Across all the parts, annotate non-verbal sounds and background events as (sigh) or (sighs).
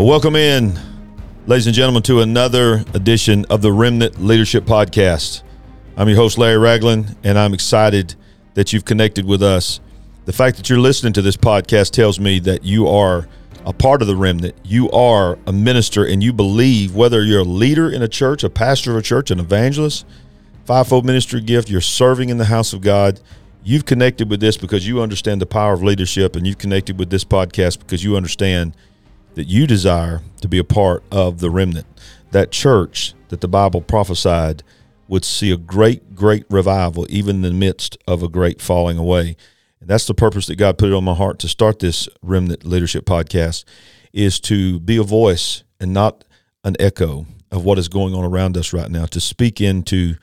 Well, welcome in, ladies and gentlemen, to another edition of the Remnant Leadership Podcast. I'm your host, Larry Ragland, and I'm excited that you've connected with us. The fact that you're listening to this podcast tells me that you are a part of the remnant. You are a minister, and you believe whether you're a leader in a church, a pastor of a church, an evangelist, fivefold ministry gift, you're serving in the house of God. You've connected with this because you understand the power of leadership, and you've connected with this podcast because you understand that you desire to be a part of the remnant, that church that the Bible prophesied would see a great, great revival, even in the midst of a great falling away. And that's the purpose that God put it on my heart to start this Remnant Leadership Podcast, is to be a voice and not an echo of what is going on around us right now, to speak into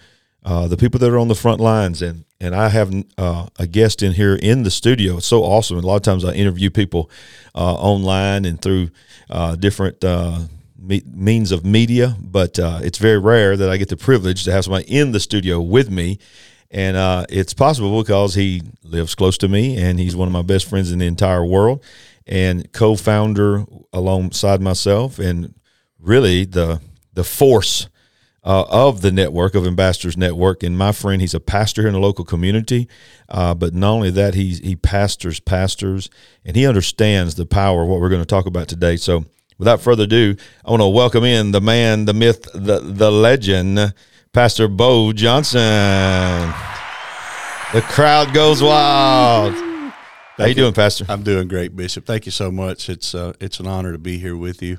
uh, the people that are on the front lines. And and I have uh, a guest in here in the studio. It's so awesome. And a lot of times I interview people uh, online and through uh, different uh, me- means of media, but it's very rare that I get the privilege to have somebody in the studio with me. And it's possible because he lives close to me and he's one of my best friends in the entire world and co founder alongside myself and really the, the force uh, of the network of Ambassadors Network. And my friend, he's a pastor here in the local community. Uh, but not only that, he's, he pastors pastors and he understands the power of what we're going to talk about today. So without further ado, I want to welcome in the man, the myth, the, the legend, Pastor Bo Johnson. The crowd goes wild. How you, you doing, Pastor? I'm doing great, Bishop. Thank you so much. It's uh, it's an honor to be here with you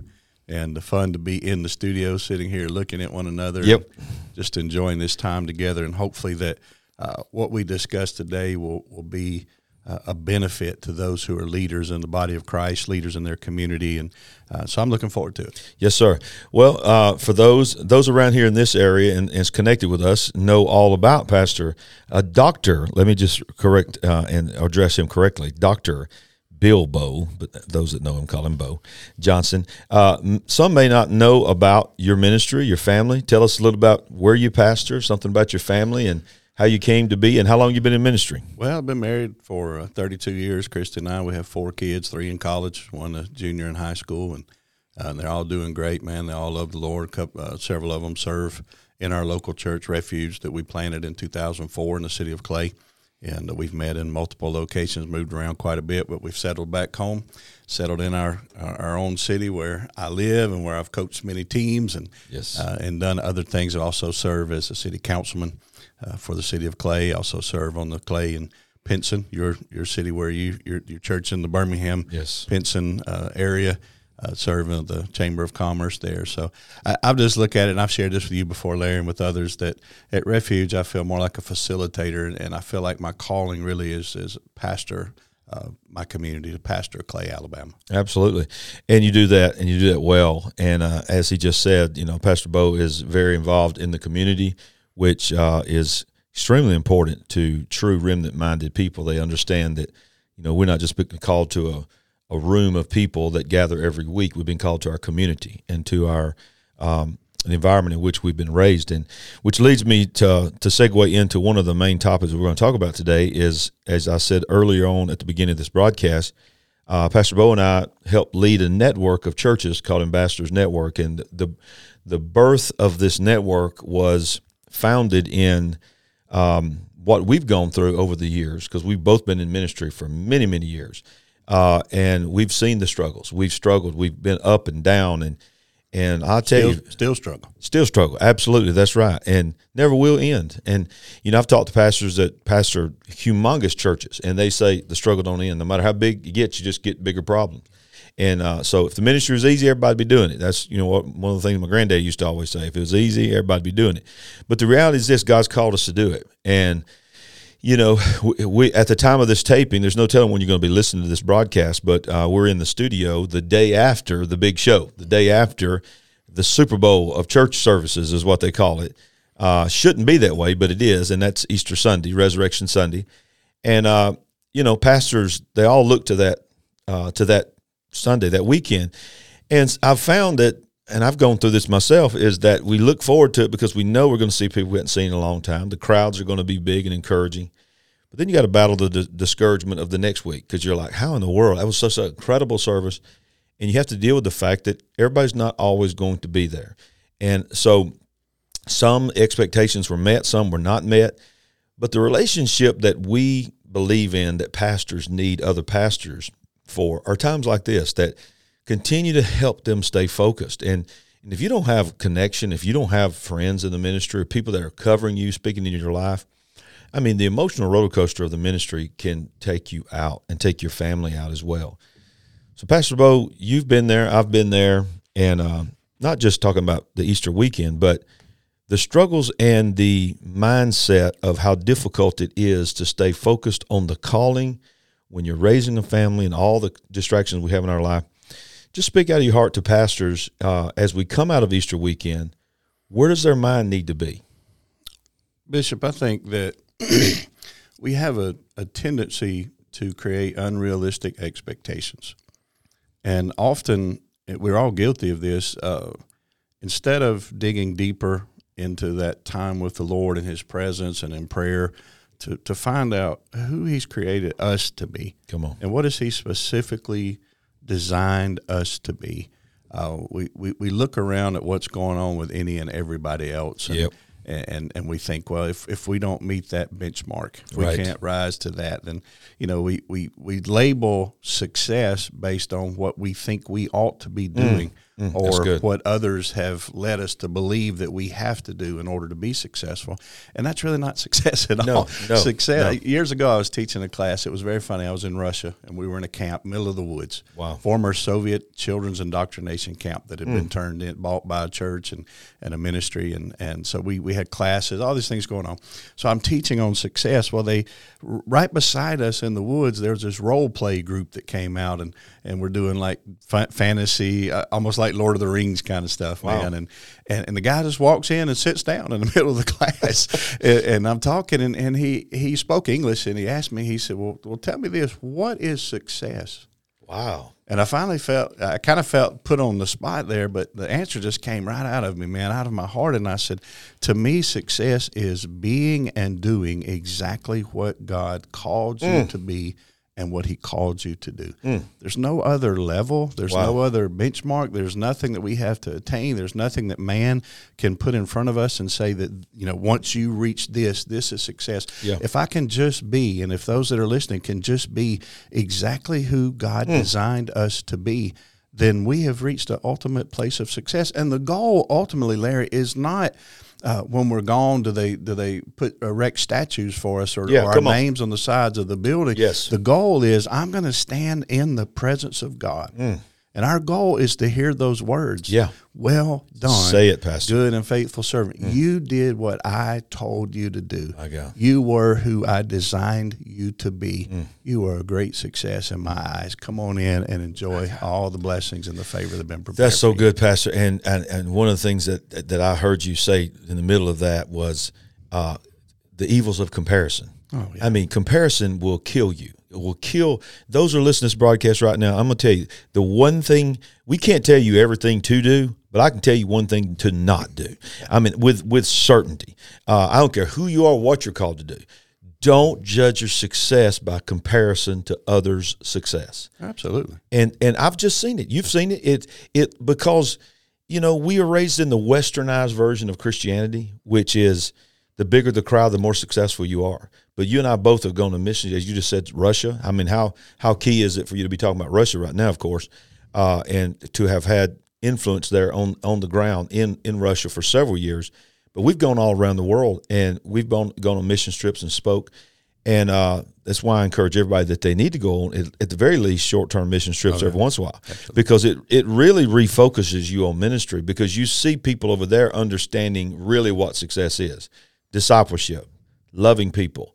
and the fun to be in the studio, sitting here looking at one another. Yep. Just enjoying this time together, and hopefully that uh, what we discuss today will will be uh, a benefit to those who are leaders in the body of Christ, leaders in their community, and uh, so I'm looking forward to it. Yes, sir. Well, uh, for those those around here in this area and, and is connected with us, know all about Pastor, a doctor. Let me just correct uh, and address him correctly, Doctor Bill Bo, but those that know him call him Bo Johnson. Uh, some may not know about your ministry, your family. Tell us a little about where you pastor, something about your family, and how you came to be, and how long you've been in ministry. Well, I've been married for uh, 32 years. Christy and I, we have four kids, three in college, one a junior in high school, and uh, they're all doing great, man. They all love the Lord. Couple, uh, several of them serve in our local church refuge that we planted in 2004 in the city of Clay and we've met in multiple locations, moved around quite a bit, but we've settled back home, settled in our our own city where I live and where I've coached many teams and yes. uh, and done other things. I also serve as a city councilman uh, for the city of Clay. I also serve on the Clay and Pinson, your your city where you your your church in the Birmingham yes. Pinson uh, area uh, serving the Chamber of Commerce there. So I, I've just looked at it, and I've shared this with you before, Larry, and with others, that at Refuge I feel more like a facilitator, and, and I feel like my calling really is as pastor. Uh, my community to pastor Clay, Alabama. Absolutely, and you do that, and you do that well. And uh, as he just said, you know, Pastor Bo is very involved in the community, which uh, is extremely important to true remnant-minded people. They understand that, you know, we're not just called to a a room of people that gather every week. We've been called to our community and to our um, the environment in which we've been raised in, which leads me to to segue into one of the main topics we're going to talk about today. Is as I said earlier on at the beginning of this broadcast, uh, Pastor Bo and I helped lead a network of churches called Ambassadors Network, and the the birth of this network was founded in um, what we've gone through over the years because we've both been in ministry for many many years uh, and we've seen the struggles. We've struggled. We've been up and down, and and I tell still, you, still struggle, still struggle. Absolutely, that's right, and never will end. And you know, I've talked to pastors that pastor humongous churches, and they say the struggle don't end. No matter how big you get, you just get bigger problems. And uh, so, if the ministry is easy, everybody be doing it. That's you know what one of the things my granddad used to always say: if it was easy, everybody be doing it. But the reality is this: God's called us to do it, and you know, we at the time of this taping, there's no telling when you're going to be listening to this broadcast, but uh, we're in the studio the day after the big show, the day after the Super Bowl of church services is what they call it. Uh, shouldn't be that way, but it is, and that's Easter Sunday, Resurrection Sunday, and uh, you know, pastors they all look to that uh, to that Sunday, that weekend, and I've found that and I've gone through this myself, is that we look forward to it because we know we're going to see people we haven't seen in a long time. The crowds are going to be big and encouraging. But then you got to battle the d- discouragement of the next week because you're like, how in the world? That was such an incredible service. and you have to deal with the fact that everybody's not always going to be there. And so some expectations were met, some were not met. But the relationship that we believe in that pastors need other pastors for are times like this that continue to help them stay focused. And, and if you don't have connection, if you don't have friends in the ministry, or people that are covering you, speaking in your life, I mean, the emotional roller coaster of the ministry can take you out and take your family out as well. So, Pastor Bo, you've been there, I've been there, and uh, not just talking about the Easter weekend, but the struggles and the mindset of how difficult it is to stay focused on the calling when you're raising a family and all the distractions we have in our life. Just speak out of your heart to pastors uh, as we come out of Easter weekend. Where does their mind need to be? Bishop, I think that (clears throat) we have a, a tendency to create unrealistic expectations. And often we're all guilty of this. Uh, instead of digging deeper into that time with the Lord in His presence and in prayer, to, to find out who He's created us to be. Come on. And what has He specifically designed us to be? Uh, we, we, we look around at what's going on with any and everybody else. And, Yep and and we think, well, if, if we don't meet that benchmark, if we Right. can't rise to that, then you know we, we we label success based on what we think we ought to be doing, Mm. That's or what others have led us to believe that we have to do in order to be successful, and that's really not (laughs) success at No, all. no, success. no. Years ago, I was teaching a class. It was very funny. I was in Russia, and we were in a camp, middle of the woods. Wow. Former Soviet children's indoctrination camp that had Mm. been turned in, bought by a church and, and a ministry, and and so we we had classes, all these things going on. So I'm teaching on success. Well, they right beside us in the woods, there's this role play group that came out, and and we're doing like fa- fantasy, uh, almost like Lord of the Rings kind of stuff, Wow. man. And, and and the guy just walks in and sits down in the (laughs) middle of the class, and, and I'm talking, and, and he he spoke English, and he asked me, he said, "Well, well, tell me this: what is success?" Wow. And I finally felt, I kind of felt put on the spot there, but the answer just came right out of me, man, out of my heart. And I said, to me, success is being and doing exactly what God called you Mm. to be and what He called you to do. There's no other level, there's Wow. no other benchmark, there's nothing that we have to attain, there's nothing that man can put in front of us and say that, you know, once you reach this, this is success. Yeah. If I can just be, and if those that are listening can just be exactly who God Hmm. designed us to be, then we have reached the ultimate place of success. And the goal, ultimately, Larry, is not uh, when we're gone. Do they do they put erect statues for us or, Yeah, or our come on. names on the sides of the building? Yes. The goal is I'm going to stand in the presence of God. And our goal is to hear those words. Yeah. Well done. Say it, Pastor. Good and faithful servant. You did what I told you to do. I God. You were who I designed you to be. Mm. You were a great success in my eyes. Come on in and enjoy all the blessings and the favor that have been prepared. That's so good, Pastor. And, and and one of the things that that I heard you say in the middle of that was uh, the evils of comparison. Oh, yeah. I mean, comparison will kill you. It will kill those who are listening to this broadcast right now. I'm gonna tell you the one thing we can't tell you everything to do, but I can tell you one thing to not do. I mean, with with certainty. Uh, I don't care who you are, what you're called to do. Don't judge your success by comparison to others' success Absolutely. and and I've just seen it. You've seen it. It it because you know we are raised in the westernized version of Christianity, which is the bigger the crowd, the more successful you are. But you and I both have gone to missions, as you just said, Russia. I mean, how how key is it for you to be talking about Russia right now? Of course, uh, and to have had influence there on on the ground in in Russia for several years. But we've gone all around the world, and we've gone gone on mission trips and spoke. And uh, that's why I encourage everybody that they need to go on, at, at the very least, short term mission trips every once in a while, because it, it really refocuses you on ministry because you see people over there understanding really what success is discipleship, loving people,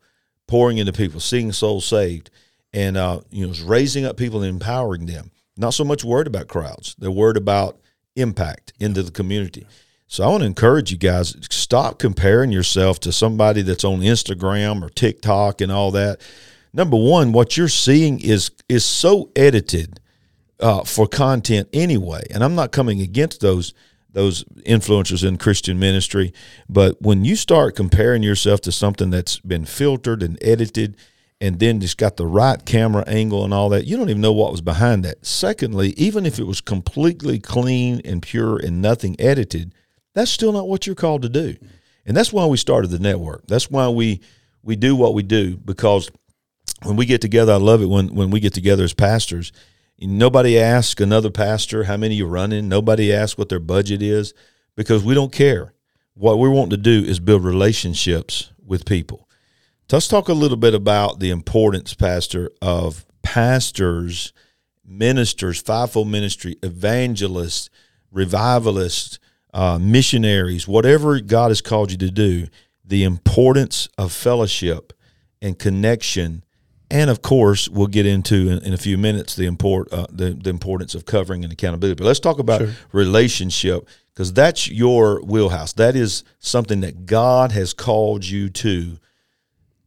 pouring into people, seeing souls saved, and uh, you know, raising up people and empowering them. Not so much worried about crowds; they're worried about impact into the community. So I want to encourage you guys: stop comparing yourself to somebody that's on Instagram or TikTok and all that. Number one, what you're seeing is is so edited uh, for content anyway, and I'm not coming against those those influencers in Christian ministry, but when you start comparing yourself to something that's been filtered and edited and then just got the right camera angle and all that. You don't even know what was behind that. Secondly, even if it was completely clean and pure and nothing edited, that's still not what you're called to do. And that's why we started the network. That's why we we do what we do because when we get together, I love it when when we get together as pastors. Nobody asks another pastor how many you're running. Nobody asks what their budget is because we don't care. What we want to do is build relationships with people. Let's talk a little bit about the importance, Pastor, of pastors, ministers, fivefold ministry, evangelists, revivalists, uh, missionaries, whatever God has called you to do, the importance of fellowship and connection. And of course, we'll get into in, in a few minutes the import uh, the, the importance of covering and accountability. But let's talk about sure. relationship because that's your wheelhouse. That is something that God has called you to.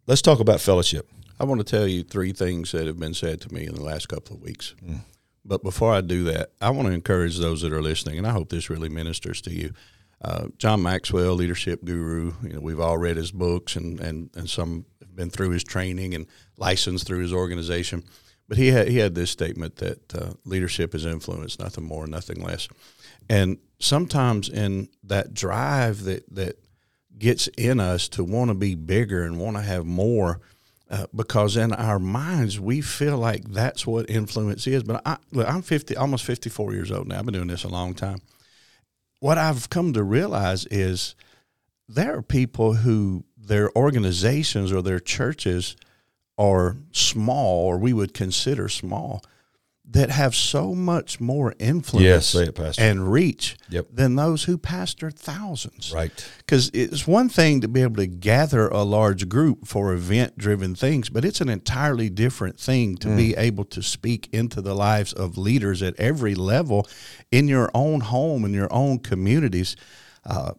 Let's talk about fellowship. I want to tell you three things that have been said to me in the last couple of weeks. Mm. But before I do that, I want to encourage those that are listening, and I hope this really ministers to you. Uh, John Maxwell, leadership guru. You know, we've all read his books, and and and some have been through his training and licensed through his organization. But he had he had this statement that uh, leadership is influence, nothing more, nothing less. And sometimes in that drive that that gets in us to want to be bigger and want to have more, uh, because in our minds we feel like that's what influence is. But I, look, I'm fifty, almost fifty four years old now. I've been doing this a long time. What I've come to realize is there are people who their organizations or their churches are small, or we would consider small, that have so much more influence yes, and reach yep. than those who pastor thousands. Right. Because it's one thing to be able to gather a large group for event driven things, but it's an entirely different thing to mm. be able to speak into the lives of leaders at every level in your own home, in your own communities. Uh,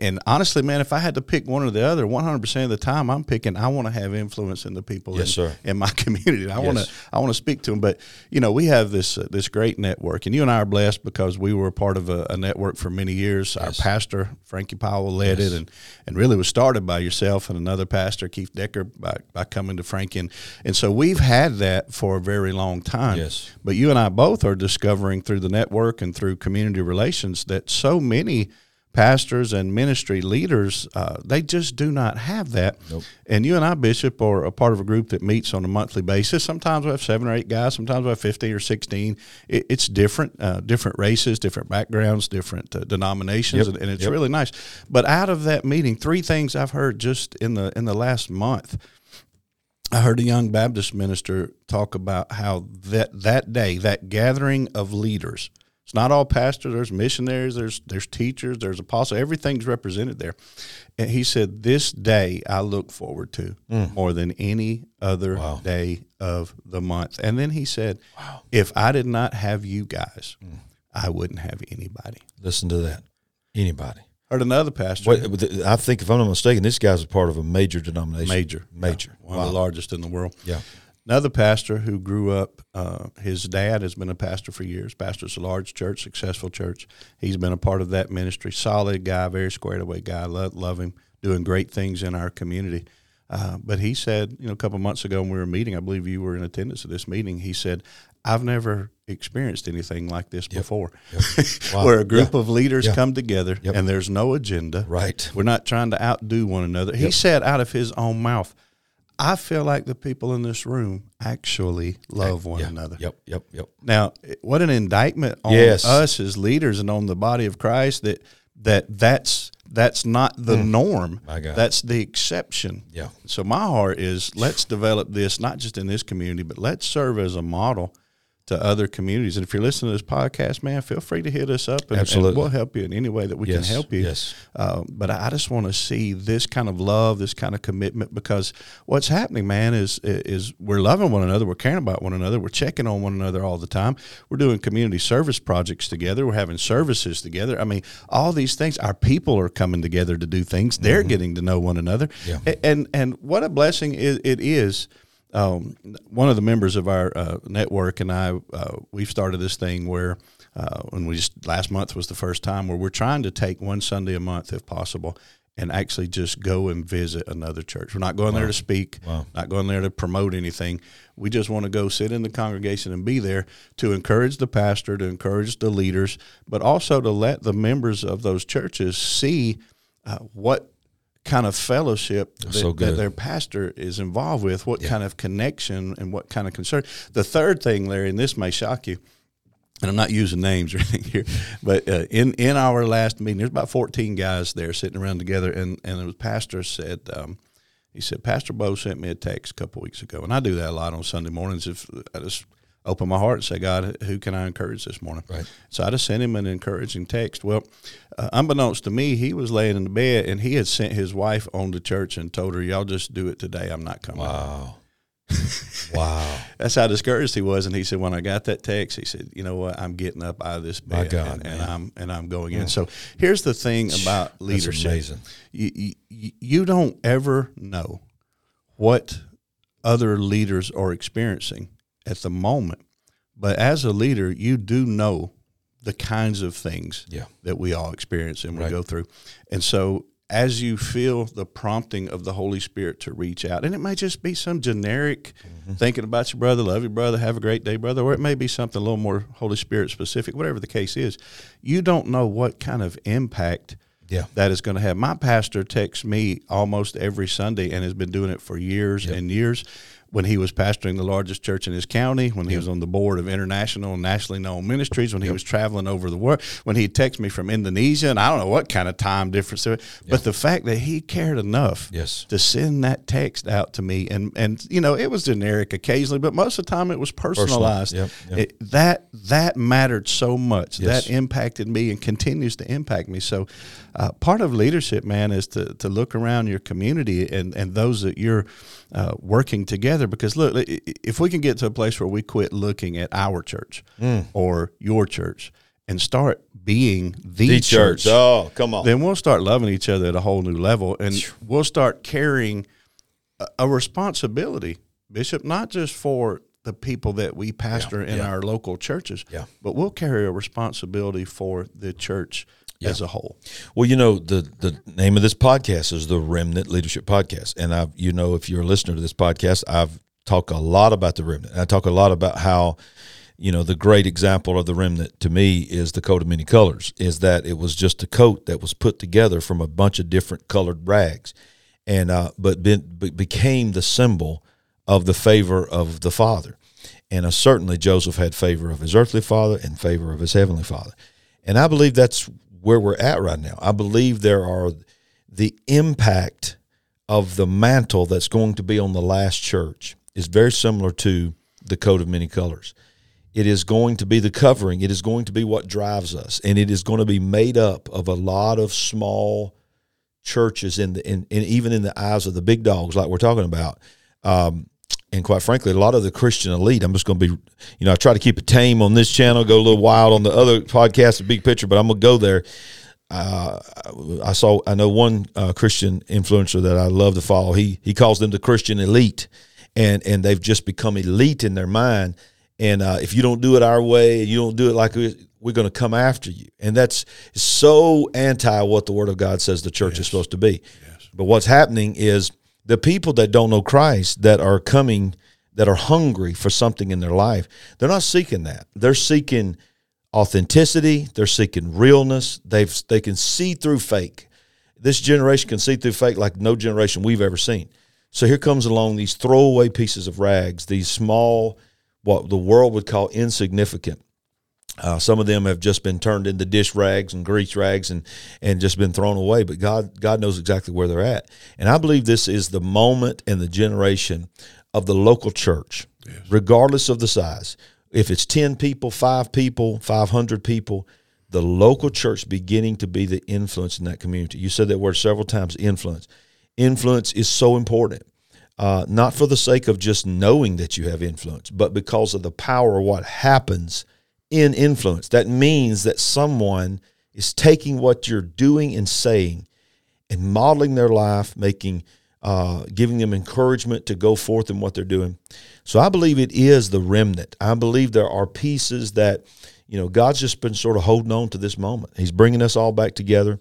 and honestly, man, if I had to pick one or the other, 100% of the time, I'm picking. I want to have influence in the people yes, in, in, my (laughs) community. I yes. want to. I want to speak to them. But you know, we have this uh, this great network, and you and I are blessed because we were part of a, a network for many years. Yes. Our pastor Frankie Powell led it, and and really was started by yourself and another pastor Keith Decker by, by coming to Frankie, and, and so we've had that for a very long time. Yes. But you and I both are discovering through the network and through community relations that so many pastors and ministry leaders, uh, they just do not have that. Nope. And you and I, Bishop, are a part of a group that meets on a monthly basis. Sometimes we have seven or eight guys. Sometimes we have 15 or 16. It, it's different, uh, different races, different backgrounds, different uh, denominations, yep. and, and, it's yep. really nice. But out of that meeting, three things I've heard just in the in the last month. I heard a young Baptist minister talk about how that that day, that gathering of leaders – it's not all pastors. There's missionaries. There's there's teachers. There's apostles. Everything's represented there. And he said, "This day I look forward to mm. more than any other wow. day of the month." And then he said, wow. "If I did not have you guys, mm. I wouldn't have anybody." Listen to that. Anybody. Heard another pastor. Wait, I think, if I'm not mistaken, this guy's a part of a major denomination. Major, major, yeah, one wow. of the largest in the world. Yeah another pastor who grew up. Uh, his dad has been a pastor for years. Pastors a large church, successful church. He's been a part of that ministry. Solid guy, very squared away guy. Love, love him. Doing great things in our community. Uh, but he said, you know, a couple months ago when we were meeting, I believe you were in attendance at this meeting. He said, "I've never experienced anything like this yep. before, yep. (laughs) Wow. where a group yeah. of leaders yeah. come together yep. and there's no agenda. Right. We're not trying to outdo one another. He said out of his own mouth, I feel like the people in this room actually love one yeah. another. Yep, yep, yep. Now, what an indictment on yes. us as leaders and on the body of Christ that that that's that's not the mm. norm. That's the exception. Yeah. So my heart is let's develop this not just in this community, but let's serve as a model to other communities. And if you're listening to this podcast, man, feel free to hit us up and, and we'll help you in any way that we yes, can help you. Yes. Uh, but I just want to see this kind of love, this kind of commitment, because what's happening, man, is is we're loving one another, we're caring about one another, we're checking on one another all the time. We're doing community service projects together, we're having services together. I mean, all these things. Our people are coming together to do things. They're mm-hmm. getting to know one another. Yeah. And and what a blessing it, it is um, one of the members of our uh, network and I, uh, we've started this thing where, uh, when we just last month was the first time where we're trying to take one Sunday a month, if possible, and actually just go and visit another church. We're not going wow. there to speak, wow. not going there to promote anything. We just want to go sit in the congregation and be there to encourage the pastor, to encourage the leaders, but also to let the members of those churches see uh, what kind of fellowship that, so that, their pastor is involved with, what yeah. kind of connection and what kind of concern. The third thing, Larry, and this may shock you, and I'm not using names or (laughs) anything here, but uh, in in our last meeting, there's about 14 guys there sitting around together, and and the pastor said. Um, he said, Pastor Bo sent me a text a couple weeks ago, and I do that a lot on Sunday mornings. If I just open my heart and say, God, who can I encourage this morning? Right. So I just sent him an encouraging text. Well, uh, unbeknownst to me, he was laying in the bed and he had sent his wife on to church and told her, "Y'all just do it today. I'm not coming." Wow. (laughs) wow. That's how discouraged he was. And he said, when I got that text, he said, you know what? I'm getting up out of this bed God, and, and, I'm, and I'm going in. So here's the thing about leadership. You, you, you don't ever know what other leaders are experiencing at the moment. But as a leader, you do know the kinds of things yeah. that we all experience and we right. go through. And so as you feel the prompting of the Holy Spirit to reach out, and it may just be some generic mm-hmm. thinking about your brother, love your brother, have a great day, brother, or it may be something a little more Holy Spirit specific, whatever the case is, you don't know what kind of impact yeah. that is going to have. My pastor texts me almost every Sunday and has been doing it for years yep. and years when he was pastoring the largest church in his county, when he yep. was on the board of international and nationally known ministries, when yep. he was traveling over the world, when he texted me from Indonesia, and I don't know what kind of time difference there. But the fact that he cared enough yes. to send that text out to me, and and you know it was generic occasionally, but most of the time it was personalized. Personal. It, that that mattered so much. Yes. That impacted me and continues to impact me. So, uh, part of leadership, man, is to to look around your community and and those that you're uh, working together because look if we can get to a place where we quit looking at our church mm. or your church and start being the, the church, church, oh come on then we'll start loving each other at a whole new level and we'll start carrying a, a responsibility bishop not just for the people that we pastor yeah, in yeah. our local churches yeah. but we'll carry a responsibility for the church yeah. as a whole. Well, you know the the name of this podcast is the Remnant Leadership Podcast, and I've you know, if you're a listener to this podcast, I've talked a lot about the remnant. I talk a lot about how, you know, the great example of the remnant to me is the coat of many colors. Is that it was just a coat that was put together from a bunch of different colored rags, and uh, but been, became the symbol of the favor of the Father. And uh, certainly Joseph had favor of his earthly father and favor of his heavenly father. And I believe that's where we're at right now. I believe there are the impact of the mantle that's going to be on the last church is very similar to the coat of many colors. It is going to be the covering. It is going to be what drives us, and it is going to be made up of a lot of small churches in the in, in even in the eyes of the big dogs, like we're talking about. Um, and quite frankly, a lot of the Christian elite, I'm just going to be, you know, I try to keep it tame on this channel, go a little wild on the other podcast, the big picture, but I'm going to go there. Uh, I saw, I know one uh, Christian influencer that I love to follow. He he calls them the Christian elite, and and they've just become elite in their mind. And uh, if you don't do it our way, you don't do it like we, we're going to come after you, and that's so anti what the Word of God says the church yes. is supposed to be. Yes. But what's happening is the people that don't know Christ that are coming that are hungry for something in their life, they're not seeking that. They're seeking authenticity, they're seeking realness. They've they can see through fake. This generation can see through fake like no generation we've ever seen. So here comes along these throwaway pieces of rags, these small what the world would call insignificant uh, some of them have just been turned into dish rags and grease rags and and just been thrown away. But God God knows exactly where they're at, and I believe this is the moment and the generation of the local church, yes. regardless of the size. If it's ten people, five people, five hundred people, the local church beginning to be the influence in that community. You said that word several times. Influence, influence is so important. Uh, not for the sake of just knowing that you have influence, but because of the power of what happens in influence. That means that someone is taking what you're doing and saying and modeling their life, making, uh, giving them encouragement to go forth in what they're doing. So I believe it is the remnant. I believe there are pieces that, you know, God's just been sort of holding on to this moment. He's bringing us all back together,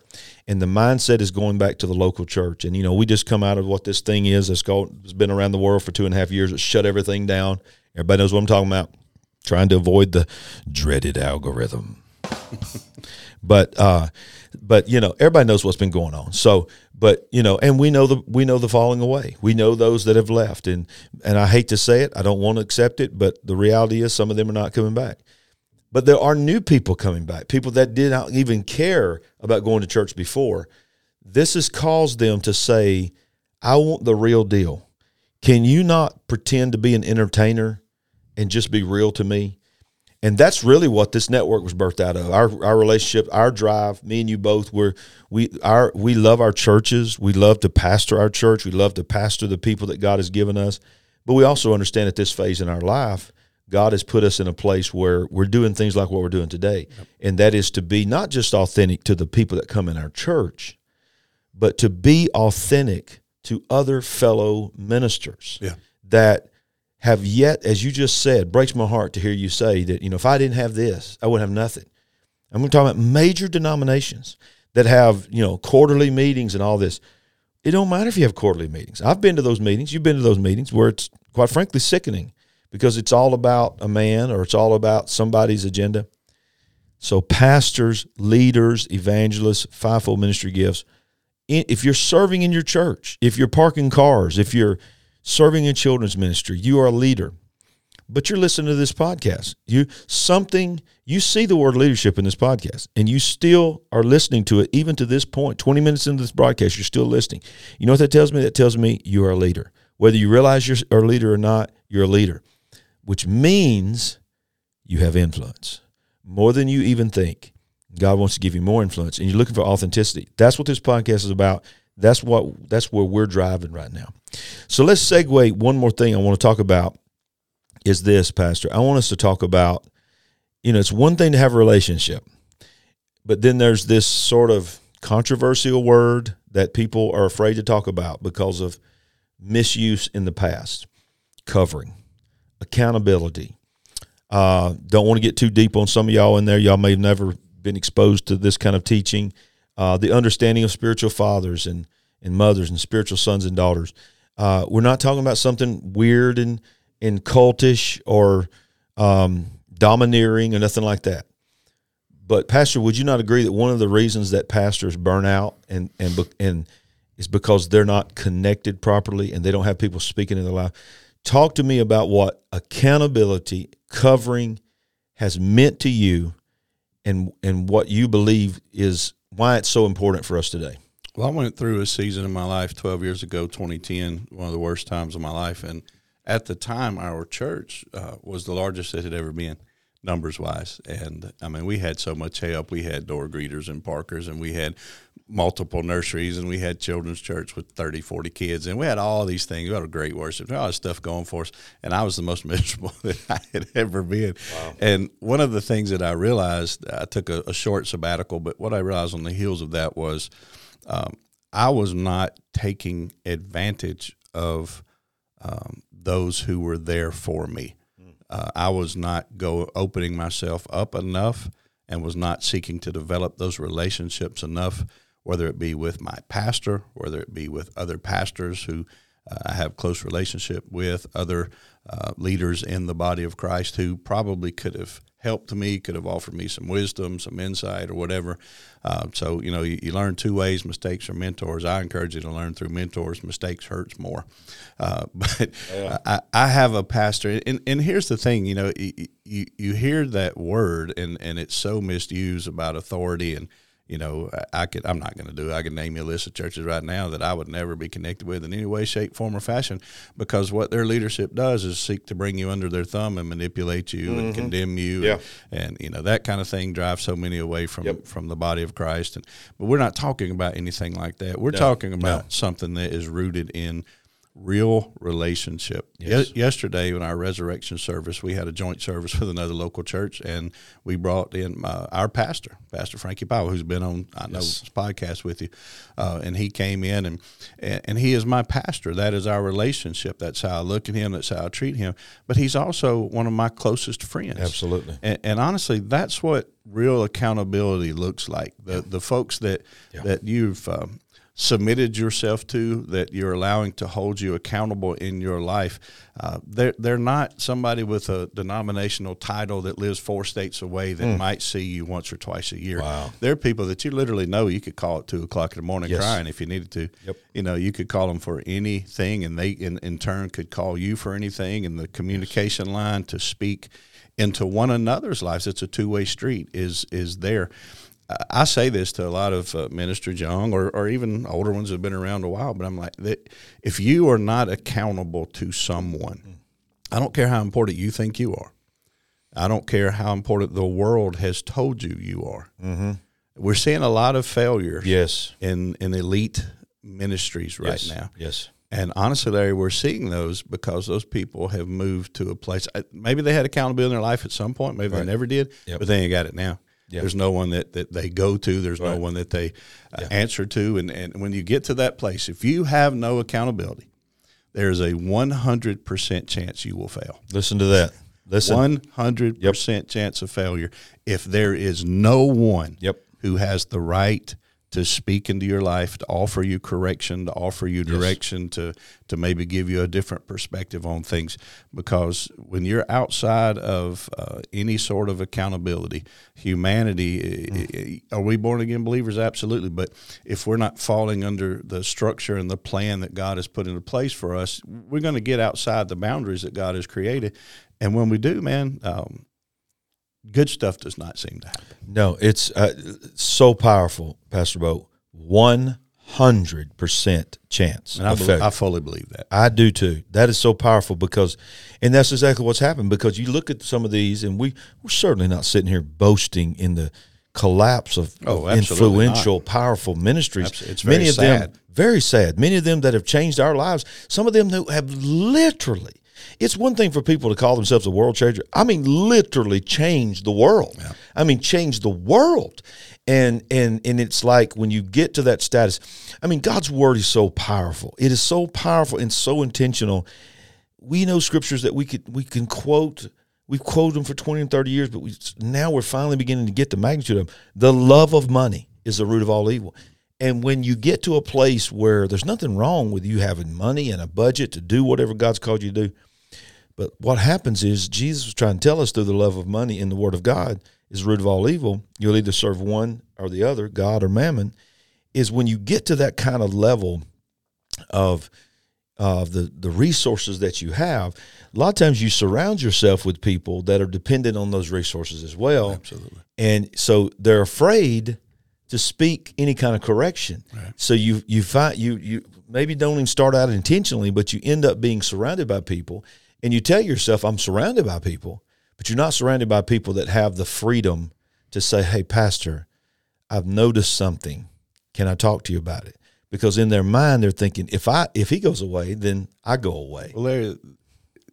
and the mindset is going back to the local church. And you know, we just come out of what this thing is. It's called. It's been around the world for two and a half years. It shut everything down. Everybody knows what I'm talking about. Trying to avoid the dreaded algorithm. (laughs) but uh, but you know, everybody knows what's been going on. So, but you know, and we know the we know the falling away. We know those that have left, and and I hate to say it, I don't want to accept it, but the reality is some of them are not coming back. But there are new people coming back, people that did not even care about going to church before. This has caused them to say, I want the real deal. Can you not pretend to be an entertainer and just be real to me? And that's really what this network was birthed out of. Our our relationship, our drive, me and you both were we our we love our churches. We love to pastor our church. We love to pastor the people that God has given us. But we also understand at this phase in our life, God has put us in a place where we're doing things like what we're doing today. Yep. And that is to be not just authentic to the people that come in our church, but to be authentic to other fellow ministers yeah. that have yet, as you just said, breaks my heart to hear you say that, you know, if I didn't have this, I wouldn't have nothing. I'm talking about major denominations that have, you know, quarterly meetings and all this. It don't matter if you have quarterly meetings. I've been to those meetings. You've been to those meetings where it's quite frankly sickening because it's all about a man or it's all about somebody's agenda. So, pastors, leaders, evangelists, fivefold ministry gifts. If you're serving in your church, if you're parking cars, if you're serving in children's ministry, you are a leader. But you're listening to this podcast. You something you see the word leadership in this podcast, and you still are listening to it even to this point. Twenty minutes into this broadcast, you're still listening. You know what that tells me? That tells me you are a leader. Whether you realize you're a leader or not, you're a leader which means you have influence more than you even think. God wants to give you more influence, and you're looking for authenticity. That's what this podcast is about. That's what that's where we're driving right now. So let's segue. One more thing I want to talk about is this, Pastor. I want us to talk about. You know, it's one thing to have a relationship, but then there's this sort of controversial word that people are afraid to talk about because of misuse in the past covering accountability. Uh, don't want to get too deep on some of y'all in there. Y'all may have never been exposed to this kind of teaching. Uh, the understanding of spiritual fathers and, and mothers and spiritual sons and daughters. Uh, we're not talking about something weird and, and cultish or um, domineering or nothing like that. But Pastor, would you not agree that one of the reasons that pastors burn out and and and is because they're not connected properly and they don't have people speaking in their life? Talk to me about what accountability, covering has meant to you and and what you believe is why it's so important for us today. Well, I went through a season in my life 12 years ago, 2010, one of the worst times of my life. And at the time, our church uh, was the largest it had ever been numbers wise. And I mean, we had so much help. We had door greeters and parkers, and we had multiple nurseries, and we had children's church with 30, 40 kids, and we had all these things. We had a great worship, all this stuff going for us. And I was the most (laughs) miserable that I had ever been. Wow. And one of the things that I realized, I took a, a, short sabbatical, but what I realized on the heels of that was um, I was not taking advantage of um, those who were there for me uh, I was not go opening myself up enough and was not seeking to develop those relationships enough, whether it be with my pastor, whether it be with other pastors who uh, I have close relationship with, other uh, leaders in the body of Christ who probably could have helped me, could have offered me some wisdom, some insight, or whatever. Uh, so you know, you, you, learn two ways: mistakes or mentors. I encourage you to learn through mentors. Mistakes hurts more, uh, (laughs) but yeah. I, I, have a pastor, and, and here's the thing: you know, you, you you hear that word, and and it's so misused about authority and you know, I could, I'm not going to do it. I could name you a list of churches right now that I would never be connected with in any way, shape, form, or fashion because what their leadership does is seek to bring you under their thumb and manipulate you mm-hmm. and condemn you. Yeah. And, and, you know, that kind of thing drives so many away from, yep. from the body of Christ. And, but we're not talking about anything like that. We're no, talking about no. something that is rooted in real relationship. Yes. Ye- yesterday, in our resurrection service, we had a joint service (laughs) with another local church, and we brought in uh, our pastor, Pastor Frankie Powell, who's been on I know Yes. this podcast with you, uh, and he came in and, and and he is my pastor. That is our relationship. That's how I look at him. That's how I treat him. But he's also one of my closest friends. Absolutely. And, and honestly, that's what real accountability looks like. The the folks that Yeah. that you've um, submitted yourself to, that you're allowing to hold you accountable in your life, uh, they're they're not somebody with a denominational title that lives four states away that might see you once or twice a year. Wow. They're people that you literally know. You could call at two o'clock in the morning Yes. crying if you needed to. Yep. You know, you could call them for anything, and they in, in turn could call you for anything. And the communication line to speak into one another's lives. It's a two way street. Is is there? I- say this to a lot of uh, ministers, young or, or even older ones have been around a while. But I'm like, that if you are not accountable to someone, I don't care how important you think you are. I don't care how important the world has told you you are. Mm-hmm. We're seeing a lot of failure Yes. in in elite ministries right yes. now. Yes. And honestly, Larry, we're seeing those because those people have moved to a place. uh, Maybe they had accountability in their life at some point. Maybe Right. they never did, Yep. but they ain't got it now. Yep. There's no one that, that they go to. There's no one that they uh, answer to. And, and when you get to that place, if you have no accountability, there's a 100% chance you will fail. Listen to that. Listen. One hundred percent chance of failure if there is no one Yep. who has the right to speak into your life, to offer you correction, to offer you direction, to to maybe give you a different perspective on things. Because when you're outside of uh, any sort of accountability, humanity, Mm. are we born again believers? Absolutely. But if we're not falling under the structure and the plan that God has put into place for us, we're going to get outside the boundaries that God has created. And when we do, man, um, good stuff does not seem to happen. No, it's uh, so powerful, Pastor Bo. One hundred percent chance And I, of bel. I fully believe that. I do too. That is so powerful because, and that's exactly what's happened. Because you look at some of these, and we we're certainly not sitting here boasting in the collapse of, Oh, of influential, powerful ministries. It's very Many of sad. them very sad. Many of them that have changed our lives. Some of them that have literally. It's one thing for people to call themselves a world changer. I mean, literally change the world. I mean, change the world. And and and it's like when you get to that status. I mean, God's word is so powerful. It is so powerful and so intentional. We know scriptures that we could we can quote. We've quoted them for twenty and thirty years, but we now we're finally beginning to get the magnitude of them. The love of money is the root of all evil. And when you get to a place where there's nothing wrong with you having money and a budget to do whatever God's called you to do, but what happens is Jesus was trying to tell us through the love of money in the Word of God is the root of all evil. You'll either serve one or the other, God or mammon. Is when you get to that kind of level of of the the resources that you have. A lot of times you surround yourself with people that are dependent on those resources as well. Absolutely. And so they're afraid to speak any kind of correction. So you you find you you maybe don't even start out intentionally, but you end up being surrounded by people, and you tell yourself, "I'm surrounded by people," but you're not surrounded by people that have the freedom to say, "Hey, pastor, I've noticed something. Can I talk to you about it?" Because in their mind, they're thinking, "If I if he goes away, then I go away." Well, Larry,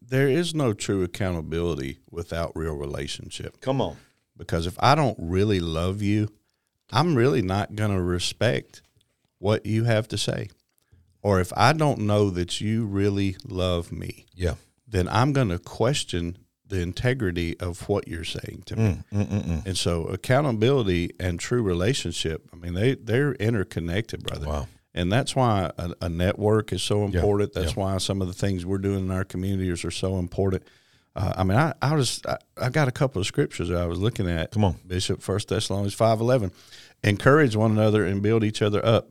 there is no true accountability without real relationship. Come on, Because if I don't really love you, I'm really not going to respect what you have to say. Or if I don't know that you really love me, yeah, then I'm going to question the integrity of what you're saying to me. Mm, And so accountability and true relationship, I mean, they, they're interconnected, brother. Wow. And that's why a, a network is so Yeah, important. That's yeah. why some of the things we're doing in our communities are so important. Uh, I mean, I, I was I, I got a couple of scriptures that I was looking at. Come on. Bishop First Thessalonians five eleven, encourage one another and build each other up,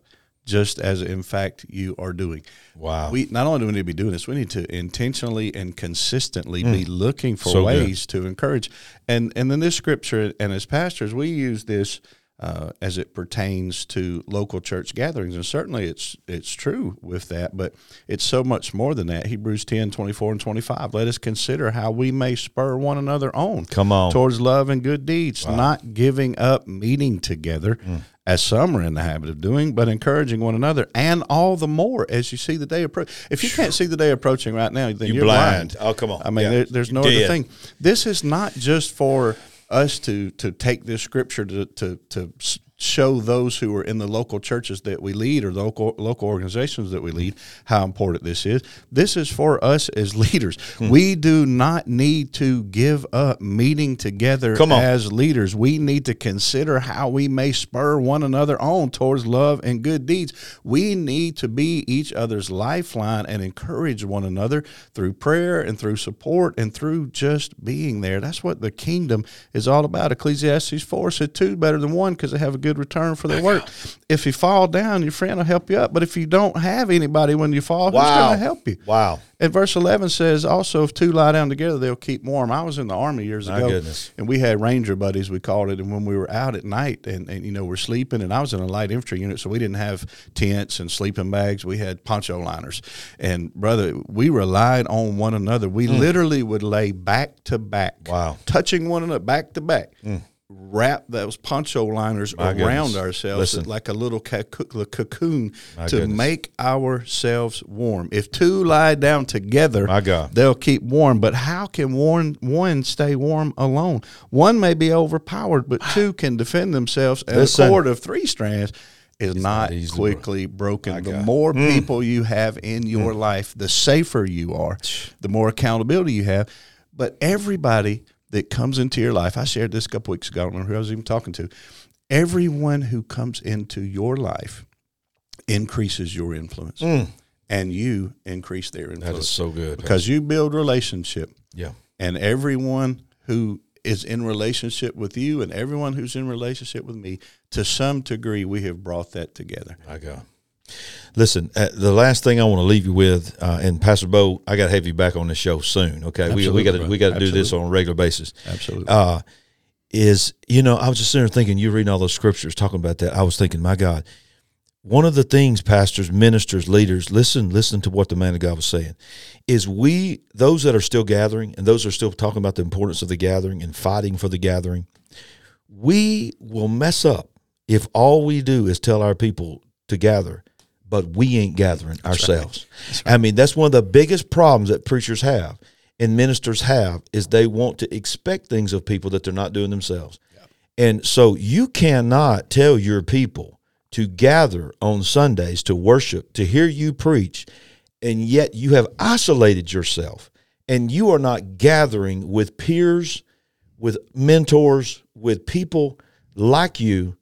just as in fact you are doing. Wow. We not only do we need to be doing this, we need to intentionally and consistently be looking for Mm. So good. ways to encourage. And and then this scripture, and as pastors, we use this uh, as it pertains to local church gatherings. And certainly it's it's true with that, but it's so much more than that. Hebrews 10, 24 and 25. Let us consider how we may spur one another on. Come on. Towards love and good deeds, wow. not giving up meeting together. Mm. As some are in the habit of doing, but encouraging one another, and all the more as you see the day approach. If you can't see the day approaching right now, then you're, you're blind. blind. Oh, come on! I mean, yeah. there, there's no other thing. This is not just for us to to take this scripture to to to show those who are in the local churches that we lead or local local organizations that we lead how important this is. This is for us as (laughs) leaders. Hmm. We do not need to give up meeting together as leaders. We need to consider how we may spur one another on towards love and good deeds. We need to be each other's lifeline and encourage one another through prayer and through support and through just being there. That's what the kingdom is all about. Ecclesiastes 4 said two better than one because they have a good good return for their work. If you fall down, your friend will help you up. But if you don't have anybody when you fall, wow. who's going to help you? Wow. And verse 11 says, also, if two lie down together, they'll keep warm. I was in the Army years My ago. Goodness. And we had Ranger buddies, we called it. And when we were out at night and, and, you know, we're sleeping, and I was in a light infantry unit, so we didn't have tents and sleeping bags. We had poncho liners. And, brother, we relied on one another. We mm. literally would lay back to back. Wow. Touching one another, back to back. Mm wrap those poncho liners My around goodness. ourselves Listen. like a little cocoon My to goodness. make ourselves warm. If two lie down together, My God. they'll keep warm. But how can one one stay warm alone? One may be overpowered, but (sighs) two can defend themselves. And Listen. a cord of three strands is it's not, not quickly broken. The more mm. people you have in your mm. life, the safer you are, the more accountability you have. But everybody that comes into your life. I shared this a couple weeks ago. I don't know who I was even talking to. Everyone who comes into your life increases your influence. Mm. And you increase their influence. That is so good. Because you build relationship. Yeah. And everyone who is in relationship with you and everyone who's in relationship with me, to some degree, we have brought that together. I go. Listen, uh, the last thing I want to leave you with, uh, and Pastor Bo, I got to have you back on the show soon. Okay, Absolutely, we got to we got to do this on a regular basis. Absolutely. Uh, is you know I was just sitting there thinking you reading all those scriptures talking about that. I was thinking, my God, one of the things pastors, ministers, leaders listen listen to what the man of God was saying. Is we those that are still gathering and those are still talking about the importance of the gathering and fighting for the gathering, we will mess up if all we do is tell our people to gather but we ain't gathering that's ourselves. Right. Right. I mean, that's one of the biggest problems that preachers have and ministers have is they want to expect things of people that they're not doing themselves. And so you cannot tell your people to gather on Sundays to worship, to hear you preach, and yet you have isolated yourself and you are not gathering with peers, with mentors, with people like you,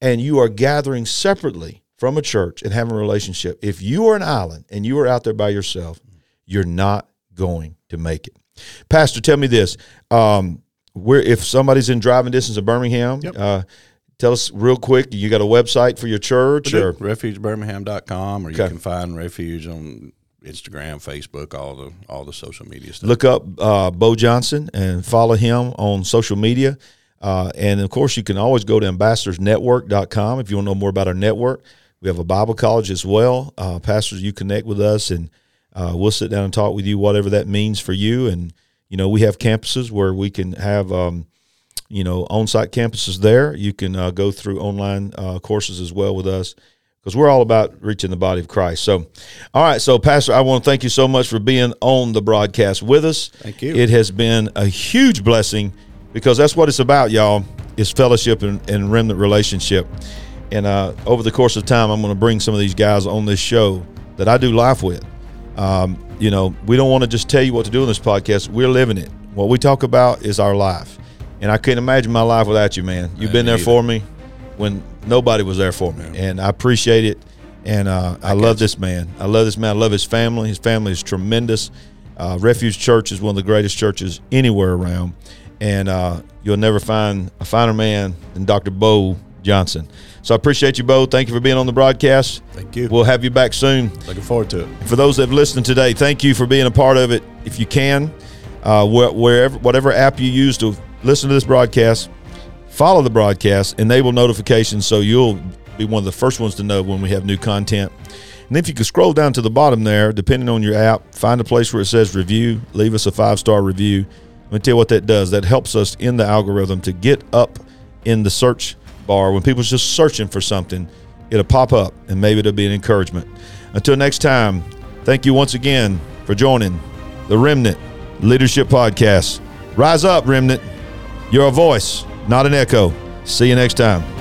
and you are gathering separately from a church and having a relationship, if you are an island and you are out there by yourself, you're not going to make it. Pastor, tell me this: um, where if somebody's in driving distance of Birmingham, yep. uh, tell us real quick. You got a website for your church or refugebirmingham.com, or okay. you can find Refuge on Instagram, Facebook, all the all the social media stuff. Look up uh, Bo Johnson and follow him on social media. Uh, and of course, you can always go to ambassadorsnetwork.com if you want to know more about our network. We have a Bible college as well. Uh, pastors, you connect with us, and uh, we'll sit down and talk with you, whatever that means for you. And you know, we have campuses where we can have, um, you know, on-site campuses there. You can uh, go through online uh, courses as well with us because we're all about reaching the body of Christ. So, all right. So, Pastor, I want to thank you so much for being on the broadcast with us. Thank you. It has been a huge blessing because that's what it's about, y'all. Is fellowship and, and remnant relationship. And uh, over the course of time, I'm going to bring some of these guys on this show that I do life with. Um, you know, we don't want to just tell you what to do in this podcast. We're living it. What we talk about is our life. And I can't imagine my life without you, man. You've been there for me when nobody was there for me. And I appreciate it. And uh, I, I love this man. I love this man. I love his family. His family is tremendous. Uh, Refuge Church is one of the greatest churches anywhere around. And uh, you'll never find a finer man than Dr. Bo Johnson. So I appreciate you both. Thank you for being on the broadcast. Thank you. We'll have you back soon. Looking forward to it. For those that have listened today, thank you for being a part of it. If you can, uh, wherever, whatever app you use to listen to this broadcast, follow the broadcast, enable notifications so you'll be one of the first ones to know when we have new content. And if you can scroll down to the bottom there, depending on your app, find a place where it says review, leave us a five star review. Let me tell you what that does. That helps us in the algorithm to get up in the search bar when people's just searching for something. It'll pop up and maybe it'll be an encouragement. Until next time, thank you once again for joining the Remnant Leadership Podcast. Rise up, Remnant. You're a voice, not an echo. See you next time.